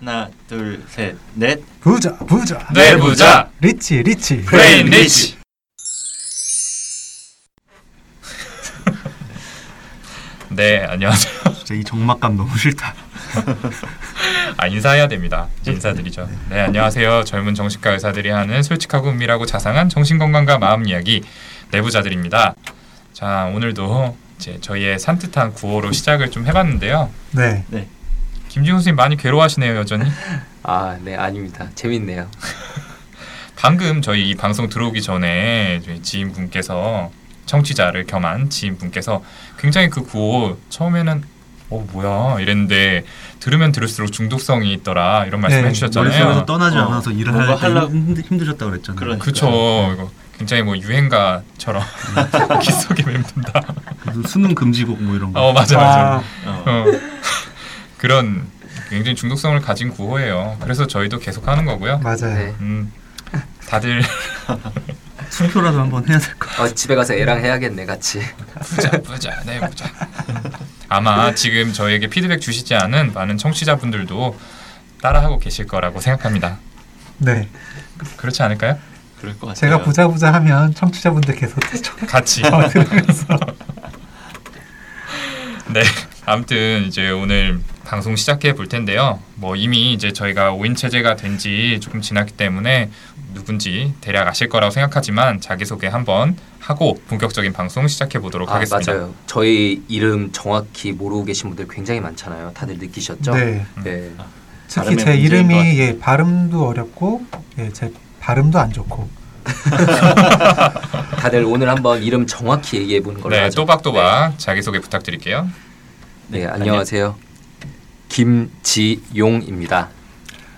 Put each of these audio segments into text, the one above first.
하나, 둘, 셋, 넷. 부자 부자 네 부자 rich rich brain rich. 네 안녕하세요. 진짜 이 적막감 너무 싫다. 아 인사해야 됩니다. 인사드리죠. 네 안녕하세요. 젊은 정신과 의사들이 하는 솔직하고 은밀하고 자상한 정신건강과 마음 이야기 내부자들입니다. 자 오늘도 이제 저희의 산뜻한 구호로 시작을 좀 해봤는데요. 네 김지훈 선생님 많이 괴로워하시네요 여전히. 아, 네, 아닙니다. 재밌네요. 방금 저희 이 방송 들어오기 전에 저희 지인분께서 청취자를 겸한 지인분께서 굉장히 그 구호 처음에는 어 뭐야 이랬는데 들으면 들을수록 중독성이 있더라 이런 말씀 네, 해주셨잖아요. 머릿속에서 떠나지 어, 않아서 일을 뭔가 할때 하려고- 힘들, 힘드셨다고 그랬잖아요. 그러니까. 이거 굉장히 뭐 유행가처럼 귀 속에 맴든다. 그래서 수능 금지곡 뭐 이런 거. 어 맞아 맞아. 아, 어. 어. 그런 굉장히 중독성을 가진 구호예요. 그래서 저희도 계속 하는 거고요. 맞아요 네. 음, 다들 투표라도 한번 해야 될 것. 같아요. 어, 집에 가서 애랑 해야겠네, 같이. 부자 부자 네 부자. 아마 지금 저에게 피드백 주시지 않은 많은 청취자분들도 따라하고 계실 거라고 생각합니다. 네 그렇지 않을까요? 그럴 것 같아요. 제가 부자 부자 하면 청취자분들 계속 같이. 어, 들으면서 네. 아무튼 이제 오늘 방송 시작해 볼 텐데요. 뭐 이미 이제 저희가 5인 체제가 된 지 조금 지났기 때문에 누군지 대략 아실 거라고 생각하지만 자기소개 한번 하고 본격적인 방송 시작해 보도록 아, 하겠습니다. 맞아요. 저희 이름 정확히 모르고 계신 분들 굉장히 많잖아요. 다들 느끼셨죠? 네 네. 특히 제 이름이. 예, 발음도 어렵고 예, 제 발음도 안 좋고 다들 오늘 한번 이름 정확히 얘기해 보는 걸로 네, 하죠. 또박또박 자기소개 부탁드릴게요. 네, 네, 안녕하세요. 김지용입니다.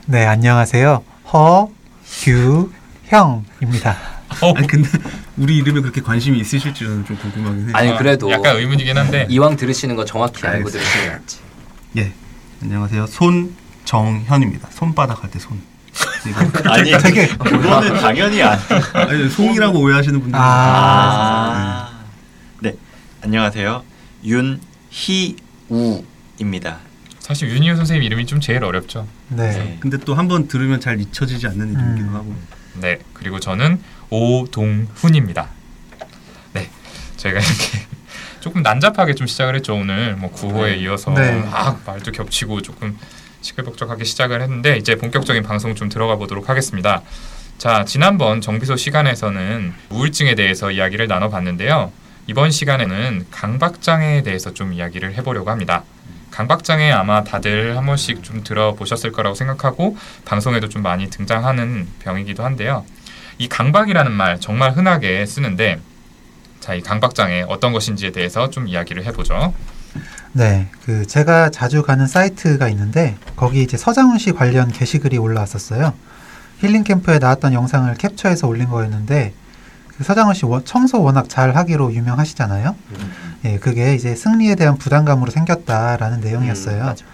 네 안녕하세요 허규형입니다 아니 근데 우리 이름에 그렇게 관심이 있으실 줄은 좀 궁금하긴 해요. 아니 아, 그래도 약간 의문이긴 한데 이왕 들으시는 거 정확히 알고. 들으시면 낫지. 예. 안녕하세요. 손정현입니다. 손바닥 할 때 손. 아니 되게- 그거는 당연히 안. 아니 송이라고 오해하시는 분들. 아. 아. 네. 안녕하세요. 윤희우입니다. 사실 윤희우 선생님 이름이 좀 제일 어렵죠. 네 근데 또 한 번 들으면 잘 잊혀지지 않는 이름이기도 음. 하고. 네, 그리고 저는 오동훈입니다. 네, 저희가 이렇게 조금 난잡하게 좀 시작을 했죠 오늘 뭐 구호에 이어서 네. 막 말도 겹치고 조금 시끌벅적하게 시작을 했는데 이제 본격적인 방송 좀 들어가 보도록 하겠습니다. 자, 지난번 정비소 시간에서는 우울증에 대해서 이야기를 나눠봤는데요. 이번 시간에는 강박장애에 대해서 좀 이야기를 해보려고 합니다. 강박장애 아마 다들 한 번씩 좀 들어보셨을 거라고 생각하고 방송에도 좀 많이 등장하는 병이기도 한데요. 이 강박이라는 말 정말 흔하게 쓰는데 자, 이 강박장애 어떤 것인지에 대해서 좀 이야기를 해보죠. 네, 그 제가 자주 가는 사이트가 있는데 거기 이제 서장훈 씨 관련 게시글이 올라왔었어요. 힐링 캠프에 나왔던 영상을 capture해서 올린 거였는데 그 서장훈 씨 워- 청소 워낙 잘 하기로 유명하시잖아요. 예, 그게 이제 승리에 대한 부담감으로 생겼다라는 내용이었어요. 음, 맞아.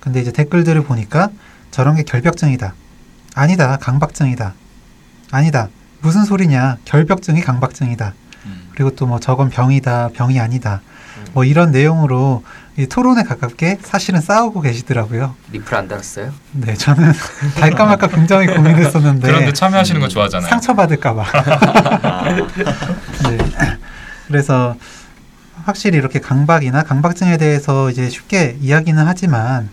근데 이제 댓글들을 보니까 저런 게 결벽증이다. 아니다, 강박증이다. 아니다. 무슨 소리냐? 결벽증이 강박증이다. 음. 그리고 또 뭐 저건 병이다, 병이 아니다. 음. 뭐 이런 내용으로 이 토론에 가깝게 사실은 싸우고 계시더라고요. 리플 안 달았어요? 네, 저는 달까 말까 굉장히 고민했었는데 그런데 참여하시는 거 좋아하잖아요. 상처 받을까봐. 아, 네. 그래서 확실히 이렇게 강박이나 강박증에 대해서 이제 쉽게 이야기는 하지만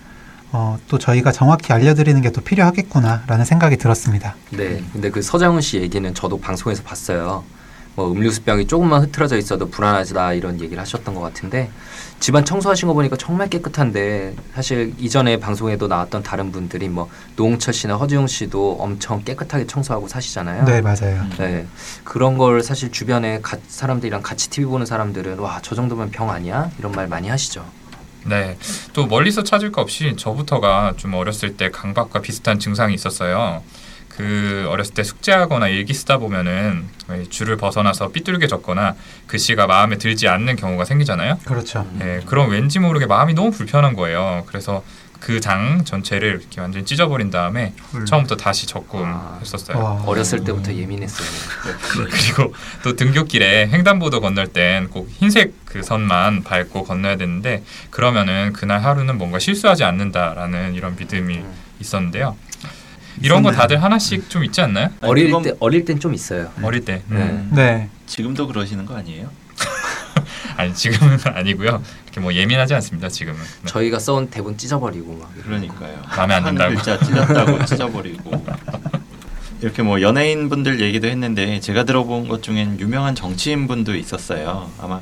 어, 또 저희가 정확히 알려드리는 게 또 필요하겠구나라는 생각이 들었습니다. 네. 근데 그 서장훈 씨 얘기는 저도 방송에서 봤어요. 뭐 음료수병이 조금만 흐트러져 있어도 불안하다 이런 얘기를 하셨던 것 같은데 집안 청소하신 거 보니까 정말 깨끗한데 사실 이전에 방송에도 나왔던 다른 분들이 뭐 노홍철 씨나 허지웅 씨도 엄청 깨끗하게 청소하고 사시잖아요. 네, 맞아요. 네. 그런 걸 사실 주변에 가, 사람들이랑 같이 TV 보는 사람들은 와 저 정도면 병 아니야 이런 말 많이 하시죠. 네. 또 멀리서 찾을 거 없이 저부터가 좀 어렸을 때 강박과 비슷한 증상이 있었어요. 그 어렸을 때 숙제하거나 일기 쓰다 보면은 왜 줄을 벗어나서 삐뚤게 적거나 글씨가 마음에 들지 않는 경우가 생기잖아요. 그렇죠. 예, 그럼 왠지 모르게 마음이 너무 불편한 거예요. 그래서 그 장 전체를 이렇게 완전히 찢어버린 다음에 헐. 처음부터 다시 적금 아. 했었어요. 와. 어렸을 때부터 예민했어요. 그리고 또 등굣길에 횡단보도 건널 땐 꼭 흰색 그 선만 밟고 건너야 되는데 그러면은 그날 하루는 뭔가 실수하지 않는다라는 이런 믿음이 음. 있었는데요. 이런 거. 다들 하나씩 좀 있지 않나요? 아니, 어릴 그건- 때 어릴 땐 좀 있어요. 어릴 때. 음. 네. 네. 지금도 그러시는 거 아니에요? 아니 지금은 아니고요. 이렇게 뭐 예민하지 않습니다. 지금은. 네. 저희가 써온 대본 찢어버리고 막. 그러니까요. 마음에 안한 든다고. 글자 찢었다고 찢어버리고 이렇게 뭐 연예인 분들 얘기도 했는데 제가 들어본 것 중엔 유명한 정치인 분도 있었어요. 아마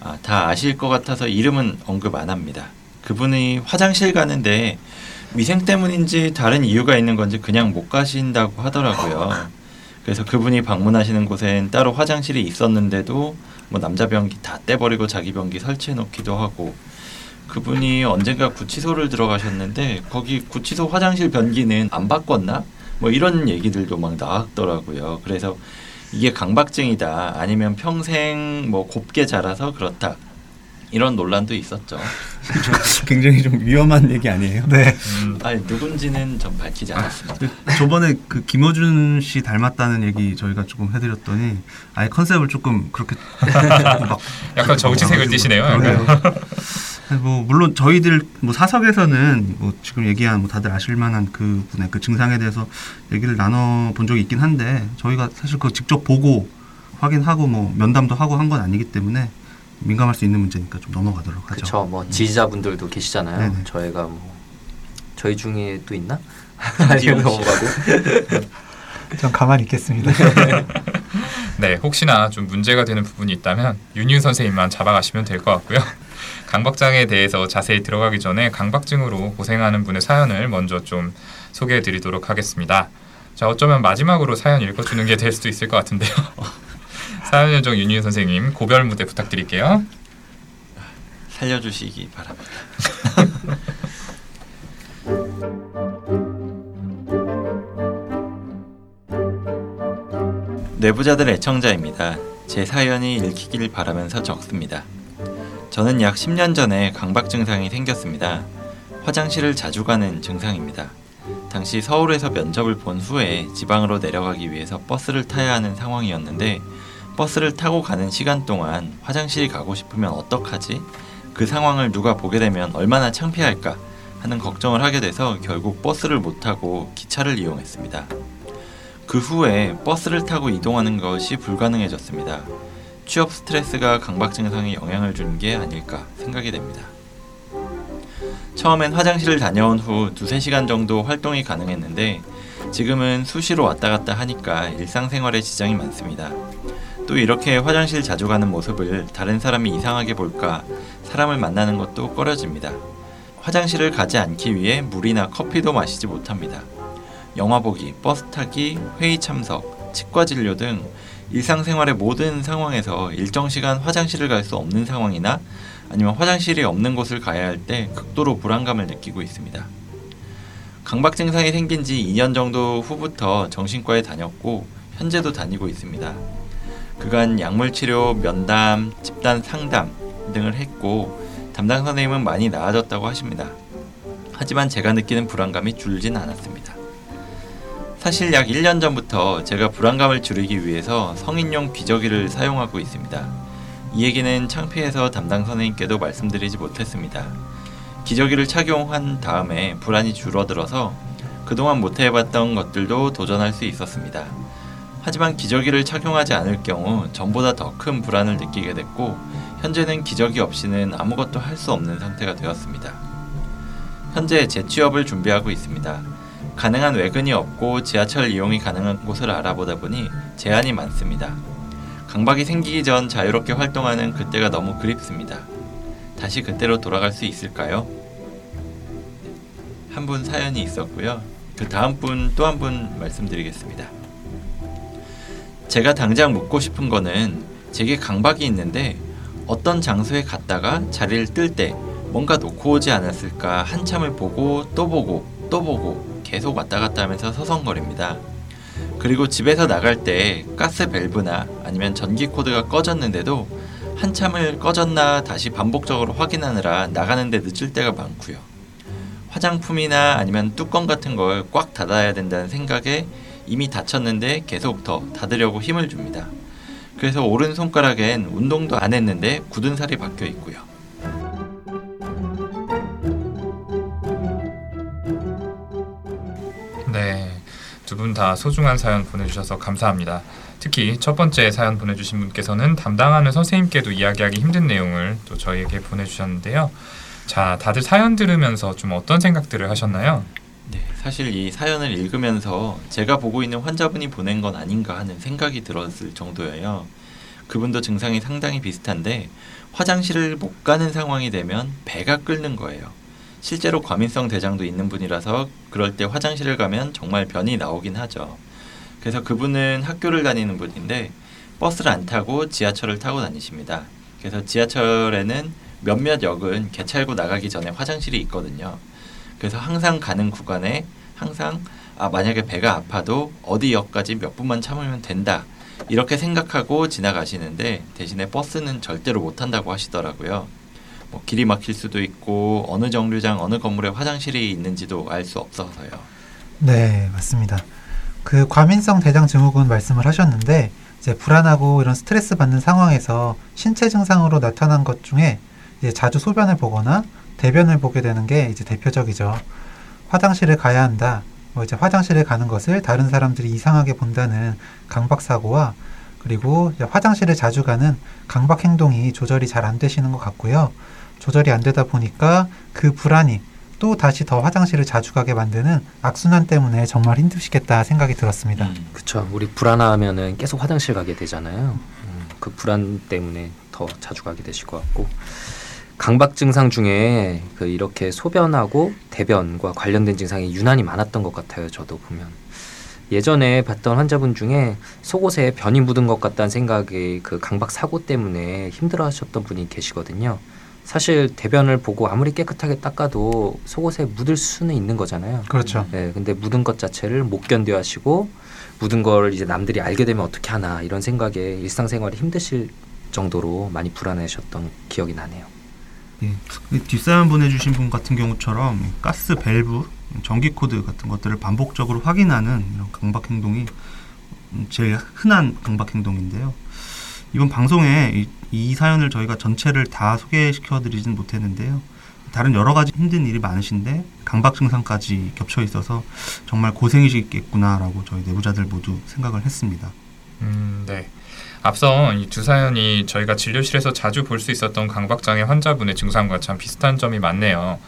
아, 다 아실 것 같아서 이름은 언급 안 합니다. 그분이 화장실 가는데 위생 때문인지 다른 이유가 있는 건지 그냥 못 가신다고 하더라고요. 그래서 그분이 방문하시는 곳엔 따로 화장실이 있었는데도 뭐 남자 변기 다 떼버리고 자기 변기 설치해 놓기도 하고 그분이 언젠가 구치소를 들어가셨는데 거기 구치소 화장실 변기는 안 바꿨나? 뭐 이런 얘기들도 막 나왔더라고요. 그래서 이게 강박증이다 아니면 평생 뭐 곱게 자라서 그렇다 이런 논란도 있었죠. 굉장히 좀 위험한 얘기 아니에요? 네. 음, 아니 누군지는 좀 밝히지 않았습니다. 그 저번에 그 김어준 씨 닮았다는 얘기 저희가 조금 해드렸더니 아예 컨셉을 조금 그렇게 막 약간 정치색을 띠시네요. 그래서 뭐 물론 저희들 뭐 사석에서는 뭐 지금 얘기한 뭐 다들 아실만한 그 분의 그 증상에 대해서 얘기를 나눠 본 적이 있긴 한데 저희가 사실 그거 직접 보고 확인하고 뭐 면담도 하고 한 건 아니기 때문에 민감할 수 있는 문제니까 좀 넘어가도록 하죠. 그렇죠. 뭐 지지자분들도 계시잖아요. 네네. 저희가 뭐 저희 중에 또 있나? 아니면 씨. 넘어가고. 전 가만히 있겠습니다. 네, 혹시나 좀 문제가 되는 부분이 있다면 윤윤 선생님만 잡아가시면 될 것 같고요. 강박장애에 대해서 자세히 들어가기 전에 강박증으로 고생하는 분의 사연을 먼저 좀 소개해드리도록 하겠습니다. 자, 어쩌면 마지막으로 사연 읽어주는 게 될 수도 있을 것 같은데요. 사연 요정 윤윤 선생님 고별 무대 부탁드릴게요. 살려주시기 바랍니다. 내부자들 애청자입니다. 제 사연이 읽히길 바라면서 적습니다. 저는 약 10년 전에 강박 증상이 생겼습니다. 화장실을 자주 가는 증상입니다. 당시 서울에서 면접을 본 후에 지방으로 내려가기 위해서 버스를 타야 하는 상황이었는데 버스를 타고 가는 시간 동안 화장실 가고 싶으면 어떡하지? 그 상황을 누가 보게 되면 얼마나 창피할까 하는 걱정을 하게 돼서 결국 버스를 못 타고 기차를 이용했습니다. 그 후에 버스를 타고 이동하는 것이 불가능해졌습니다. 취업 스트레스가 강박 증상에 영향을 준 게 아닐까 생각이 됩니다. 처음엔 화장실을 다녀온 후 두세 시간 정도 활동이 가능했는데 지금은 수시로 왔다 갔다 하니까 일상생활에 지장이 많습니다. 또 이렇게 화장실 자주 가는 모습을 다른 사람이 이상하게 볼까 사람을 만나는 것도 꺼려집니다. 화장실을 가지 않기 위해 물이나 커피도 마시지 못합니다. 영화 보기, 버스 타기, 회의 참석, 치과 진료 등 일상생활의 모든 상황에서 일정 시간 화장실을 갈 수 없는 상황이나 아니면 화장실이 없는 곳을 가야 할 때 극도로 불안감을 느끼고 있습니다. 강박 증상이 생긴 지 2년 정도 후부터 정신과에 다녔고 현재도 다니고 있습니다. 그간 약물 치료, 면담, 집단 상담 등을 했고 담당 선생님은 많이 나아졌다고 하십니다. 하지만 제가 느끼는 불안감이 줄진 않았습니다. 사실 약 1년 전부터 제가 불안감을 줄이기 위해서 성인용 기저귀를 사용하고 있습니다. 이 얘기는 창피해서 담당 선생님께도 말씀드리지 못했습니다. 기저귀를 착용한 다음에 불안이 줄어들어서 그동안 못 해봤던 것들도 도전할 수 있었습니다. 하지만 기저귀를 착용하지 않을 경우 전보다 더 큰 불안을 느끼게 됐고 현재는 기저귀 없이는 아무것도 할 수 없는 상태가 되었습니다. 현재 재취업을 준비하고 있습니다. 가능한 외근이 없고 지하철 이용이 가능한 곳을 알아보다 보니 제한이 많습니다. 강박이 생기기 전 자유롭게 활동하는 그때가 너무 그립습니다. 다시 그때로 돌아갈 수 있을까요? 한 분 사연이 있었고요. 그 다음 분 또 한 분 말씀드리겠습니다. 제가 당장 묻고 싶은 거는 제게 강박이 있는데 어떤 장소에 갔다가 자리를 뜰 때 뭔가 놓고 오지 않았을까 한참을 보고 또 보고 또 보고 계속 왔다 갔다 하면서 서성거립니다. 그리고 집에서 나갈 때 가스 밸브나 아니면 전기 코드가 꺼졌는데도 한참을 꺼졌나 다시 반복적으로 확인하느라 나가는데 늦을 때가 많고요. 화장품이나 아니면 뚜껑 같은 걸 꽉 닫아야 된다는 생각에 이미 닫혔는데 계속 더 닫으려고 힘을 줍니다. 그래서 오른 손가락엔 운동도 안 했는데 굳은 살이 박혀 있고요. 두분 다 소중한 사연 보내주셔서 감사합니다. 특히 첫 번째 사연 보내주신 분께서는 담당하는 선생님께도 이야기하기 힘든 내용을 또 저희에게 보내주셨는데요. 자, 다들 사연 들으면서 좀 어떤 생각들을 하셨나요? 네, 사실 이 사연을 읽으면서 제가 보고 있는 환자분이 보낸 건 아닌가 하는 생각이 들었을 정도예요. 그분도 증상이 상당히 비슷한데 화장실을 못 가는 상황이 되면 배가 끓는 거예요. 실제로 과민성 대장도 있는 분이라서 그럴 때 화장실을 가면 정말 변이 나오긴 하죠. 그래서 그분은 학교를 다니는 분인데 버스를 안 타고 지하철을 타고 다니십니다. 그래서 지하철에는 몇몇 역은 개찰구 나가기 전에 화장실이 있거든요. 그래서 항상 가는 구간에 항상 아 만약에 배가 아파도 어디 역까지 몇 분만 참으면 된다 이렇게 생각하고 지나가시는데 대신에 버스는 절대로 못 탄다고 하시더라고요. 뭐 길이 막힐 수도 있고 어느 정류장 어느 건물에 화장실이 있는지도 알 수 없어서요. 네, 맞습니다. 그 과민성 대장 증후군 말씀을 하셨는데 이제 불안하고 이런 스트레스 받는 상황에서 신체 증상으로 나타난 것 중에 이제 자주 소변을 보거나 대변을 보게 되는 게 이제 대표적이죠. 화장실을 가야 한다. 뭐 이제 화장실에 가는 것을 다른 사람들이 이상하게 본다는 강박 사고와 그리고 화장실을 자주 가는 강박 행동이 조절이 잘 안 되시는 것 같고요. 조절이 안 되다 보니까 그 불안이 또 다시 더 화장실을 자주 가게 만드는 악순환 때문에 정말 힘드시겠다 생각이 들었습니다. 음, 그쵸. 우리 불안하면은 계속 화장실 가게 되잖아요. 음, 그 불안 때문에 더 자주 가게 되실 것 같고. 강박 증상 중에 그 이렇게 소변하고 대변과 관련된 증상이 유난히 많았던 것 같아요. 저도 보면 예전에 봤던 환자분 중에 속옷에 변이 묻은 것 같다는 생각에 그 강박 사고 때문에 힘들어하셨던 분이 계시거든요. 사실 대변을 보고 아무리 깨끗하게 닦아도 속옷에 묻을 수는 있는 거잖아요. 그렇죠. 네, 근데 묻은 것 자체를 못 견뎌 하시고 묻은 걸 이제 남들이 알게 되면 어떻게 하나 이런 생각에 일상생활이 힘드실 정도로 많이 불안해하셨던 기억이 나네요. 예, 이 뒷사연 보내주신 분 같은 경우처럼 이 가스 밸브, 전기 코드 같은 것들을 반복적으로 확인하는 이런 강박 행동이 음, 제일 흔한 강박 행동인데요. 이번 방송에 이, 이 사연을 저희가 전체를 다 소개시켜 드리진 못했는데요. 다른 여러 가지 힘든 일이 많으신데 강박 증상까지 겹쳐 있어서 정말 고생이시겠구나라고 저희 내부자들 모두 생각을 했습니다. 음, 네. 앞서 이 두 사연이 저희가 진료실에서 자주 볼 수 있었던 강박장애 환자분의 증상과 참 비슷한 점이 많네요.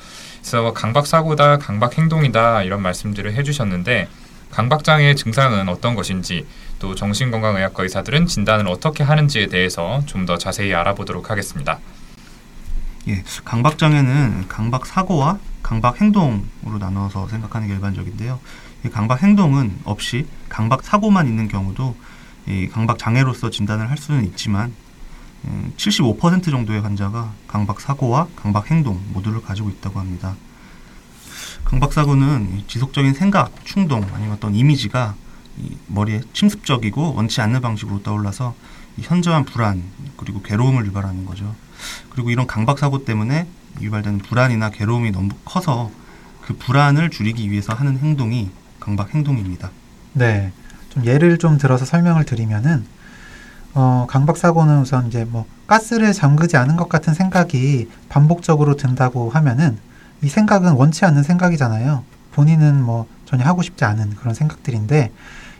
그래서 강박 사고다, 강박 행동이다 이런 말씀들을 해주셨는데 강박장애의 증상은 어떤 것인지 또 정신건강의학과 의사들은 진단을 어떻게 하는지에 대해서 좀 더 자세히 알아보도록 하겠습니다. 예, 강박 장애는 강박 사고와 강박 행동으로 나눠서 생각하는 게 일반적인데요. 이 강박 행동은 없이 강박 사고만 있는 경우도 이 강박 장애로서 진단을 할 수는 있지만 음, 75% 정도의 환자가 강박 사고와 강박 행동 모두를 가지고 있다고 합니다. 강박 사고는 이 지속적인 생각, 충동 아니면 어떤 이미지가 이 머리에 침습적이고 원치 않는 방식으로 떠올라서 이 현저한 불안 그리고 괴로움을 유발하는 거죠. 그리고 이런 강박 사고 때문에 유발되는 불안이나 괴로움이 너무 커서 그 불안을 줄이기 위해서 하는 행동이 강박 행동입니다. 네. 좀 예를 좀 들어서 설명을 드리면은 어, 강박 사고는 우선 이제 뭐 가스를 잠그지 않은 것 같은 생각이 반복적으로 든다고 하면은 이 생각은 원치 않는 생각이잖아요. 본인은 뭐 전혀 하고 싶지 않은 그런 생각들인데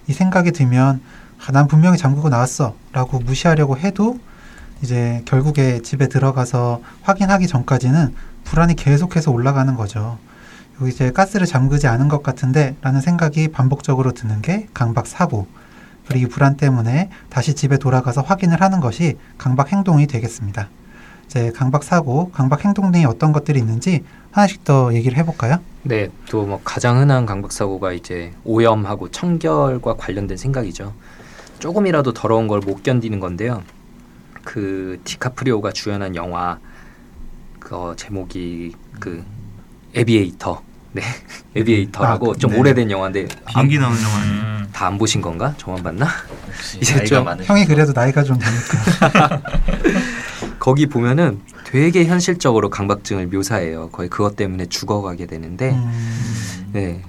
이 생각이 들면 아, 난 분명히 잠그고 나왔어라고 무시하려고 해도 이제 결국에 집에 들어가서 확인하기 전까지는 불안이 계속해서 올라가는 거죠. 이제 가스를 잠그지 않은 것 같은데 라는 생각이 반복적으로 드는 게 강박 사고 그리고 이 불안 때문에 다시 집에 돌아가서 확인을 하는 것이 강박 행동이 되겠습니다. 이제 강박 사고, 강박 행동 등이 어떤 것들이 있는지 하나씩 더 얘기를 해볼까요? 네, 또 뭐 가장 흔한 강박 사고가 이제 오염하고 청결과 관련된 생각이죠. 조금이라도 더러운 걸 못 견디는 건데요. 그 디카프리오가 주연한 영화 그 어, 제목이 그 Aviator. 네, Aviator라고 아, 좀 네. 오래된 영화인데 비행기 나오는 영화는 음, 다 안 보신 건가? 저만 봤나? 이제 나이가 좀 형이 그래도 나이가 좀 되니까. 거기 보면은 되게 현실적으로 강박증을 묘사해요. 거의 그것 때문에 죽어가게 되는데 음, 네.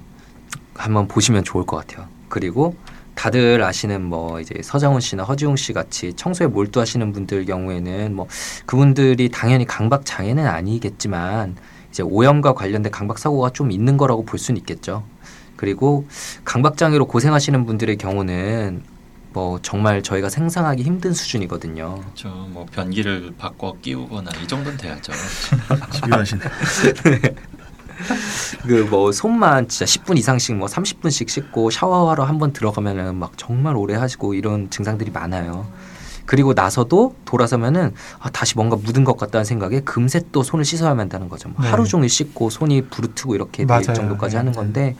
한번 보시면 좋을 것 같아요. 그리고 다들 아시는 뭐 이제 서장훈 씨나 허지웅 씨 같이 청소에 몰두하시는 분들 경우에는 뭐 그분들이 당연히 강박 장애는 아니겠지만 이제 오염과 관련된 강박 사고가 좀 있는 거라고 볼 수는 있겠죠. 그리고 강박장애로 고생하시는 분들의 경우는 뭐 정말 저희가 상상하기 힘든 수준이거든요. 그렇죠. 뭐 변기를 바꿔 끼우거나 이 정도는 돼야죠. 집요하시네. 그뭐 손만 진짜 10분 이상씩 뭐 30분씩 씻고 샤워하러 한 번 들어가면은 막 정말 오래 하시고 이런 증상들이 많아요. 그리고 나서도 돌아서면은 아, 다시 뭔가 묻은 것 같다는 생각에 금세 또 손을 씻어야만 한다는 거죠. 뭐 네. 하루 종일 씻고 손이 부르트고 이렇게 될 맞아요. 정도까지 네, 하는 네. 건데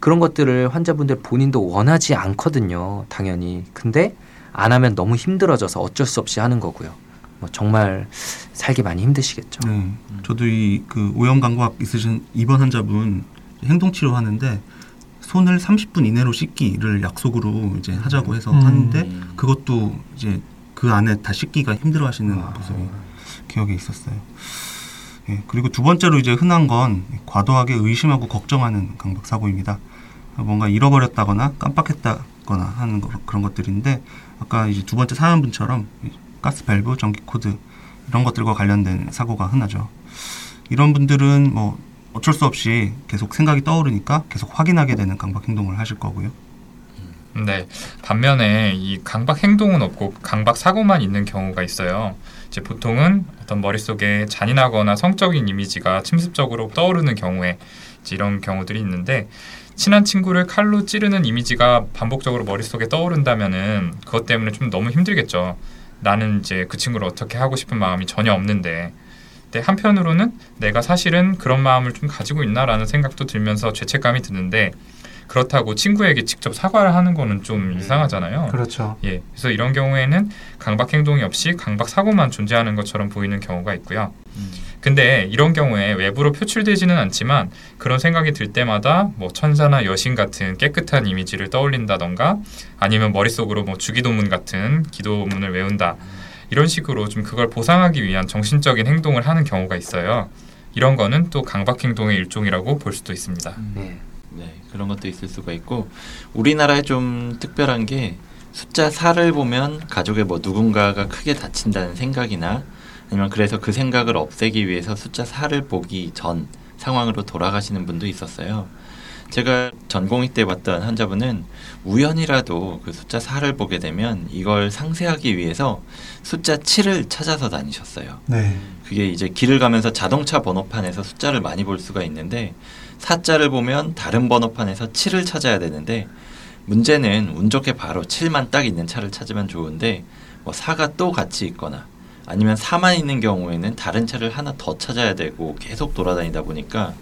그런 것들을 환자분들 본인도 원하지 않거든요. 당연히. 근데 안 하면 너무 힘들어져서 어쩔 수 없이 하는 거고요. 뭐 정말 살기 많이 힘드시겠죠. 네. 저도 이 그 오염 감각 있으신 입원 환자분 행동 치료하는데 손을 30분 이내로 씻기를 약속으로 이제 하자고 해서 음. 하는데 음. 그것도 이제 그 안에 다 씻기가 힘들어 하시는 아. 모습이 기억에 있었어요. 예, 그리고 두 번째로 이제 흔한 건 과도하게 의심하고 걱정하는 강박 사고입니다. 뭔가 잃어버렸다거나 깜빡했다거나 하는 거, 그런 것들인데 아까 이제 두 번째 사연분처럼 이 가스 밸브, 전기 코드 이런 것들과 관련된 사고가 흔하죠. 이런 분들은 뭐 어쩔 수 없이 계속 생각이 떠오르니까 계속 확인하게 되는 강박 행동을 하실 거고요. 네. 반면에 이 강박 행동은 없고 강박 사고만 있는 경우가 있어요. 이제 보통은 어떤 머릿속에 잔인하거나 성적인 이미지가 침습적으로 떠오르는 경우에 이런 경우들이 있는데 친한 친구를 칼로 찌르는 이미지가 반복적으로 머릿속에 떠오른다면은 그것 때문에 좀 너무 힘들겠죠. 나는 이제 그 친구를 어떻게 하고 싶은 마음이 전혀 없는데 근데 한편으로는 내가 사실은 그런 마음을 좀 가지고 있나라는 생각도 들면서 죄책감이 드는데 그렇다고 친구에게 직접 사과를 하는 거는 좀 이상하잖아요. 그렇죠. 예, 그래서 이런 경우에는 강박 행동이 없이 강박 사고만 존재하는 것처럼 보이는 경우가 있고요. 음. 근데 이런 경우에 외부로 표출되지는 않지만 그런 생각이 들 때마다 뭐 천사나 여신 같은 깨끗한 이미지를 떠올린다던가 아니면 머릿속으로 뭐 주기도문 같은 기도문을 외운다 이런 식으로 좀 그걸 보상하기 위한 정신적인 행동을 하는 경우가 있어요. 이런 거는 또 강박 행동의 일종이라고 볼 수도 있습니다. 네. 네, 그런 것도 있을 수가 있고 우리나라에 좀 특별한 게 숫자 4를 보면 가족의 뭐 누군가가 크게 다친다는 생각이나 아니면 그래서 그 생각을 없애기 위해서 숫자 4를 보기 전 상황으로 돌아가시는 분도 있었어요. 제가 전공의 때 봤던 환자분은 우연이라도 그 숫자 4를 보게 되면 이걸 상쇄하기 위해서 숫자 7을 찾아서 다니셨어요. 네. 그게 이제 길을 가면서 자동차 번호판에서 숫자를 많이 볼 수가 있는데 사자를 보면 다른 번호판에서 7을 찾아야 되는데 문제는 운 좋게 바로 7만 딱 있는 차를 찾으면 좋은데 뭐 4가 또 같이 있거나 아니면 4만 있는 경우에는 다른 차를 하나 더 찾아야 되고 계속 돌아다니다 보니까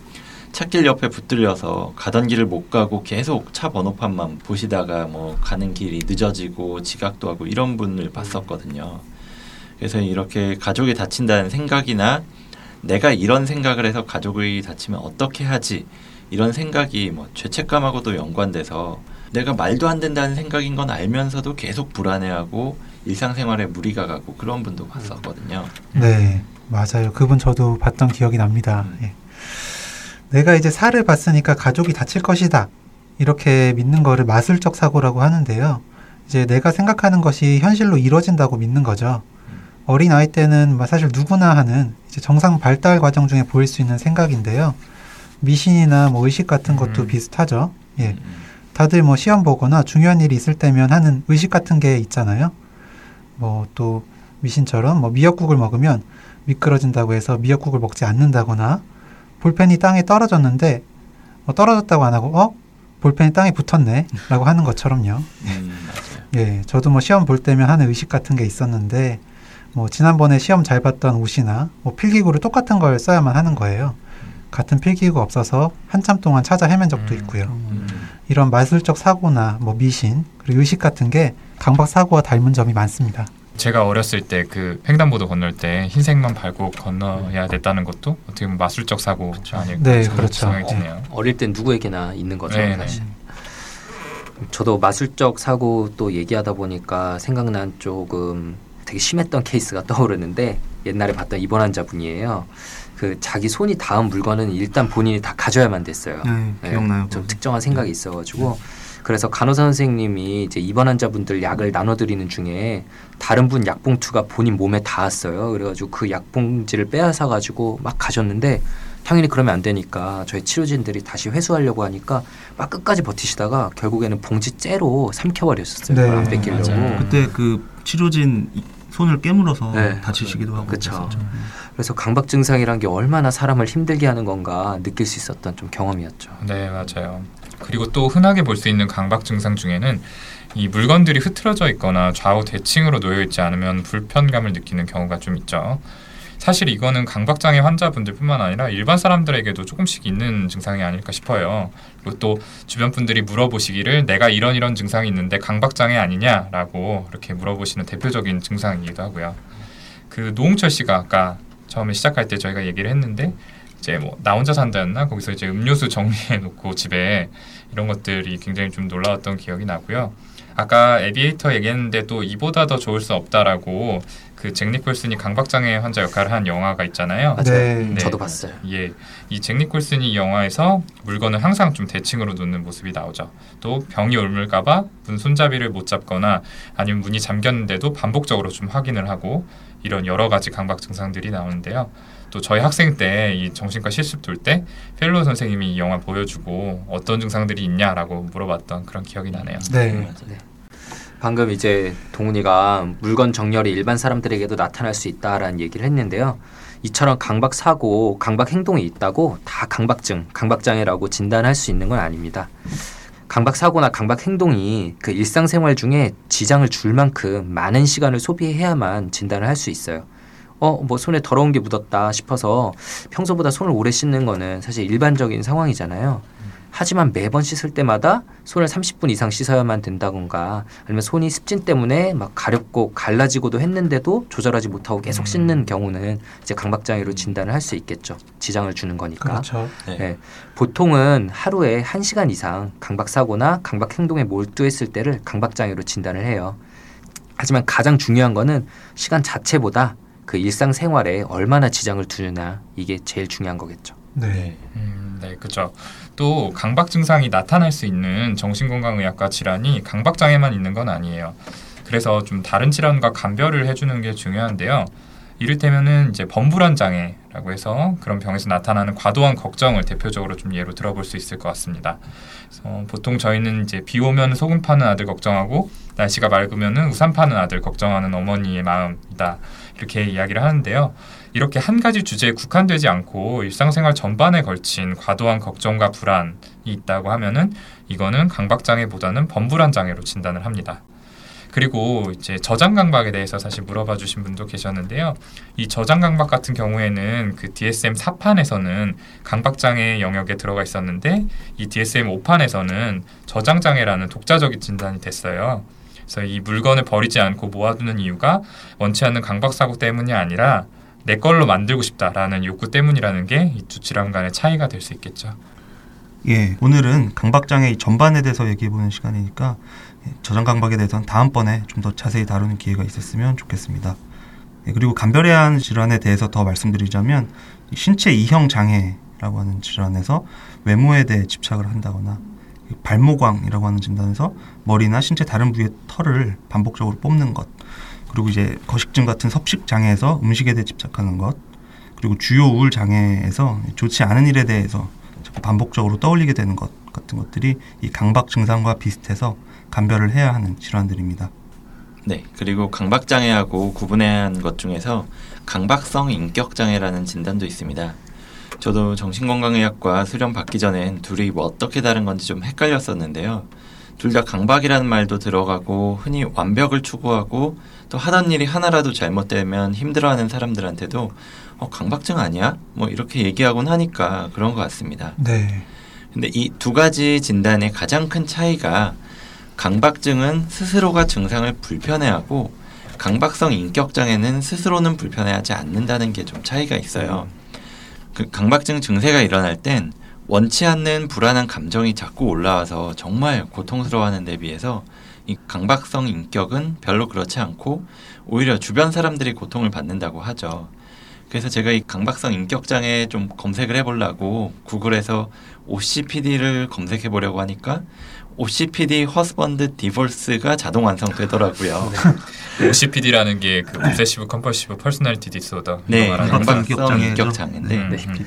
찾길 옆에 붙들려서 가던 길을 못 가고 계속 차 번호판만 보시다가 뭐 가는 길이 늦어지고 지각도 하고 이런 분을 봤었거든요. 그래서 이렇게 가족이 다친다는 생각이나 내가 이런 생각을 해서 가족이 다치면 어떻게 하지 이런 생각이 뭐 죄책감하고도 연관돼서 내가 말도 안 된다는 생각인 건 알면서도 계속 불안해하고 일상생활에 무리가 가고 그런 분도 봤었거든요. 네, 맞아요. 그분 저도 봤던 기억이 납니다. 음. 예. 내가 이제 살을 봤으니까 가족이 다칠 것이다. 이렇게 믿는 거를 마술적 사고라고 하는데요. 이제 내가 생각하는 것이 현실로 이루어진다고 믿는 거죠. 어린 아이 때는 뭐 사실 누구나 하는 이제 정상 발달 과정 중에 보일 수 있는 생각인데요. 미신이나 뭐 의식 같은 것도 음. 비슷하죠. 예. 음, 다들 뭐 시험 보거나 중요한 일이 있을 때면 하는 의식 같은 게 있잖아요. 뭐 또 미신처럼 뭐 미역국을 먹으면 미끄러진다고 해서 미역국을 먹지 않는다거나 볼펜이 땅에 떨어졌는데 뭐 떨어졌다고 안 하고 어 볼펜이 땅에 붙었네라고 하는 것처럼요. 음. 예, 저도 뭐 시험 볼 때면 하는 의식 같은 게 있었는데 뭐 지난번에 시험 잘 봤던 옷이나 뭐 필기구를 똑같은 걸 써야만 하는 거예요. 같은 필기구가 없어서 한참 동안 찾아 헤맨 적도 음. 있고요. 음, 이런 마술적 사고나 뭐 미신 그리고 의식 같은 게 강박 사고와 닮은 점이 많습니다. 제가 어렸을 때 그 횡단보도 건널 때 흰색만 밟고 건너야 됐다는 것도 어떻게 보면 마술적 사고 아닐까 네, 그렇죠. 생각이 드네요. 어릴 땐 누구에게나 있는 거죠, 네, 사실. 저도 마술적 사고 또 얘기하다 보니까 생각난 조금 되게 심했던 케이스가 떠오르는데 옛날에 봤던 입원 환자분이에요. 그 자기 손이 닿은 물건은 일단 본인이 다 가져야만 됐어요. 네, 네, 기억나요. 좀 그거. 특정한 생각이 있어가지고 그래서 간호사 선생님이 이제 입원 환자분들 약을 나눠드리는 중에 다른 분 약봉투가 본인 몸에 닿았어요. 그래가지고 그 약봉지를 빼앗아 가지고 막 가셨는데 당연히 그러면 안 되니까 저희 치료진들이 다시 회수하려고 하니까 막 끝까지 버티시다가 결국에는 봉지 째로 삼켜버렸었어요. 네, 안 뺏기려고. 맞아요. 그때 그 치료진 이- 손을 깨물어서 네. 다치시기도 하고 그쵸. 그랬었죠. 그래서 강박 증상이란 게 얼마나 사람을 힘들게 하는 건가 느낄 수 있었던 좀 경험이었죠. 네, 맞아요. 그리고 또 흔하게 볼 수 있는 강박 증상 중에는 이 물건들이 흐트러져 있거나 좌우 대칭으로 놓여 있지 않으면 불편감을 느끼는 경우가 좀 있죠. 사실 이거는 강박 장애 환자분들뿐만 아니라 일반 사람들에게도 조금씩 있는 증상이 아닐까 싶어요. 그리고 또 주변 분들이 물어보시기를 내가 이런 이런 증상이 있는데 강박 장애 아니냐라고 이렇게 물어보시는 대표적인 증상이기도 하고요. 그 노홍철 씨가 아까 처음에 시작할 때 저희가 얘기를 했는데 이제 뭐 나 혼자 산다였나 거기서 이제 음료수 정리해 놓고 집에 이런 것들이 굉장히 좀 놀라웠던 기억이 나고요. 아까 에비에이터 얘기했는데 또 이보다 더 좋을 수 없다라고 그 잭 니콜슨이 강박장애 환자 역할을 한 영화가 있잖아요. 맞아요. 네. 네. 저도 봤어요. 예, 이잭 니콜슨이 이 영화에서 물건을 항상 좀 대칭으로 놓는 모습이 나오죠. 또 병이 옮을까봐 문 손잡이를 못 잡거나 아니면 문이 잠겼는데도 반복적으로 좀 확인을 하고 이런 여러 가지 강박 증상들이 나오는데요. 또 저희 학생 때 이 정신과 실습 돌 때 펠로 선생님이 이 영화 보여주고 어떤 증상들이 있냐라고 물어봤던 그런 기억이 나네요. 네. 네. 방금 이제 동훈이가 물건 정렬이 일반 사람들에게도 나타날 수 있다라는 얘기를 했는데요. 이처럼 강박 사고, 강박 행동이 있다고 다 강박증, 강박장애라고 진단할 수 있는 건 아닙니다. 강박 사고나 강박 행동이 그 일상생활 중에 지장을 줄 만큼 많은 시간을 소비해야만 진단을 할 수 있어요. 어, 뭐 손에 더러운 게 묻었다 싶어서 평소보다 손을 오래 씻는 거는 사실 일반적인 상황이잖아요. 하지만 매번 씻을 때마다 손을 30분 이상 씻어야만 된다던가 아니면 손이 습진 때문에 막 가렵고 갈라지고도 했는데도 조절하지 못하고 계속 음. 씻는 경우는 이제 강박장애로 진단을 할 수 있겠죠. 지장을 주는 거니까. 그렇죠. 네. 네. 보통은 하루에 1시간 이상 강박 사고나 강박 행동에 몰두했을 때를 강박 장애로 진단을 해요. 하지만 가장 중요한 거는 시간 자체보다 그 일상 생활에 얼마나 지장을 두느냐 이게 제일 중요한 거겠죠. 네. 네. 음, 네, 그렇죠. 또 강박 증상이 나타날 수 있는 정신건강의학과 질환이 강박 장애만 있는 건 아니에요. 그래서 좀 다른 질환과 감별을 해주는 게 중요한데요. 이를테면은 이제 범불안 장애라고 해서 그런 병에서 나타나는 과도한 걱정을 대표적으로 좀 예로 들어볼 수 있을 것 같습니다. 보통 저희는 이제 비 오면 소금 파는 아들 걱정하고 날씨가 맑으면은 우산 파는 아들 걱정하는 어머니의 마음이다 이렇게 이야기를 하는데요. 이렇게 한 가지 주제에 국한되지 않고 일상생활 전반에 걸친 과도한 걱정과 불안이 있다고 하면은 이거는 강박 장애보다는 범불안 장애로 진단을 합니다. 그리고 이제 저장 강박에 대해서 사실 물어봐 주신 분도 계셨는데요. 이 저장 강박 같은 경우에는 그 DSM 4판에서는 강박 장애 영역에 들어가 있었는데 이 DSM 5판에서는 저장 장애라는 독자적인 진단이 됐어요. 그래서 이 물건을 버리지 않고 모아두는 이유가 원치 않는 강박 사고 때문이 아니라 내 걸로 만들고 싶다라는 욕구 때문이라는 게 이 두 질환 간의 차이가 될 수 있겠죠. 예, 오늘은 강박장애 전반에 대해서 얘기해보는 시간이니까 예, 저장 강박에 대해서는 다음번에 좀 더 자세히 다루는 기회가 있었으면 좋겠습니다. 예, 그리고 하는 질환에 대해서 더 말씀드리자면 이 신체 이형 장애라고 하는 질환에서 외모에 대해 집착을 한다거나 이 발모광이라고 하는 진단에서 머리나 신체 다른 부위의 털을 반복적으로 뽑는 것 그리고 이제 거식증 같은 섭식 장애에서 음식에 대해 집착하는 것 그리고 주요 우울 장애에서 좋지 않은 일에 대해서 자꾸 반복적으로 떠올리게 되는 것 같은 것들이 이 강박 증상과 비슷해서 감별을 해야 하는 질환들입니다. 네. 그리고 강박 장애하고 구분해야 하는 것 중에서 강박성 인격 장애라는 진단도 있습니다. 저도 정신건강의학과 수련 받기 전엔 둘이 뭐 어떻게 다른 건지 좀 헷갈렸었는데요. 둘 다 강박이라는 말도 들어가고 흔히 완벽을 추구하고 또 하던 일이 하나라도 잘못되면 힘들어하는 사람들한테도 어, 강박증 아니야? 뭐 이렇게 얘기하곤 하니까 그런 것 같습니다. 네. 근데 이 두 가지 진단의 가장 큰 차이가 강박증은 스스로가 증상을 불편해하고 강박성 인격 장애는 스스로는 불편해하지 않는다는 게 좀 차이가 있어요. 그 강박증 증세가 일어날 땐 원치 않는 불안한 감정이 자꾸 올라와서 정말 고통스러워하는 데 비해서 이 강박성 인격은 별로 그렇지 않고 오히려 주변 사람들이 고통을 받는다고 하죠. 그래서 제가 이 강박성 인격 장애 좀 검색을 해보려고 구글에서 OCPD를 검색해 보려고 하니까 OCPD 허스번드 디볼스가 자동 완성되더라고요. OCPD라는 게그 obsessive compulsive personality disorder 네, 강박성 장애죠. 인격 장애인데 음, 네. 음.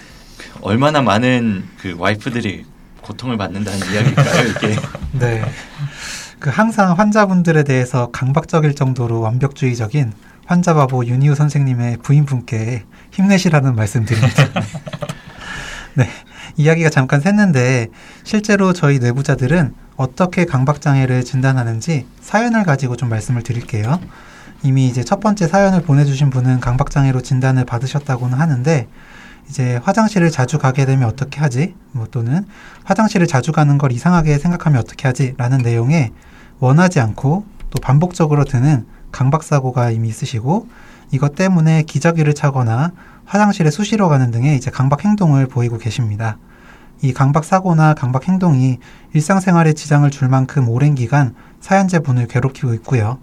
얼마나 많은 그 와이프들이 고통을 받는다는 이야기일까요, 이게? 네. 그 항상 환자분들에 대해서 강박적일 정도로 완벽주의적인 환자 바보 윤희우 선생님의 부인분께 힘내시라는 말씀드립니다. 네. 이야기가 잠깐 샜는데 실제로 저희 내부자들은 어떻게 강박 장애를 진단하는지 사연을 가지고 좀 말씀을 드릴게요. 이미 이제 첫 번째 사연을 보내주신 분은 강박 장애로 진단을 받으셨다고는 하는데 이제 화장실을 자주 가게 되면 어떻게 하지? 뭐 또는 화장실을 자주 가는 걸 이상하게 생각하면 어떻게 하지? 라는 내용에 원하지 않고 또 반복적으로 드는 강박사고가 이미 있으시고 이것 때문에 기저귀를 차거나 화장실에 수시로 가는 등의 이제 강박 행동을 보이고 계십니다. 이 강박 사고나 강박 행동이 일상생활에 지장을 줄 만큼 오랜 기간 사연자 분을 괴롭히고 있고요.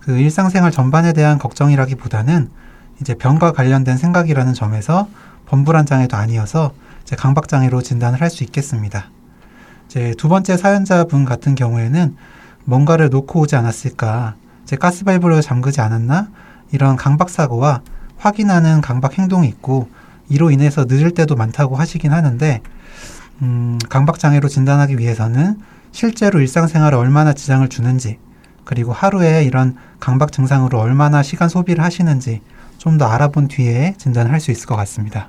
그 일상생활 전반에 대한 걱정이라기보다는 이제 병과 관련된 생각이라는 점에서 범불안 장애도 아니어서 이제 강박 장애로 진단을 할 수 있겠습니다. 이제 두 번째 사연자분 같은 경우에는 뭔가를 놓고 오지 않았을까, 이제 가스 밸브를 잠그지 않았나 이런 강박 사고와 확인하는 강박 행동이 있고 이로 인해서 늦을 때도 많다고 하시긴 하는데 음, 강박 장애로 진단하기 위해서는 실제로 일상생활에 얼마나 지장을 주는지 그리고 하루에 이런 강박 증상으로 얼마나 시간 소비를 하시는지 좀 더 알아본 뒤에 진단을 할 수 있을 것 같습니다.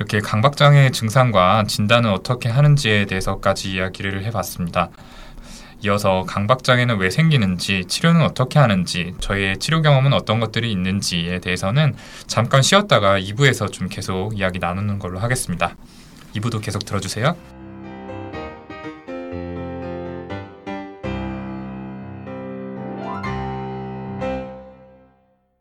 이렇게 강박장애 증상과 진단은 어떻게 하는지에 대해서까지 이야기를 해봤습니다. 이어서 강박장애는 왜 생기는지, 치료는 어떻게 하는지, 저희의 치료 경험은 어떤 것들이 있는지에 대해서는 잠깐 쉬었다가 2부에서 좀 계속 이야기 나누는 걸로 하겠습니다. 2부도 계속 들어주세요.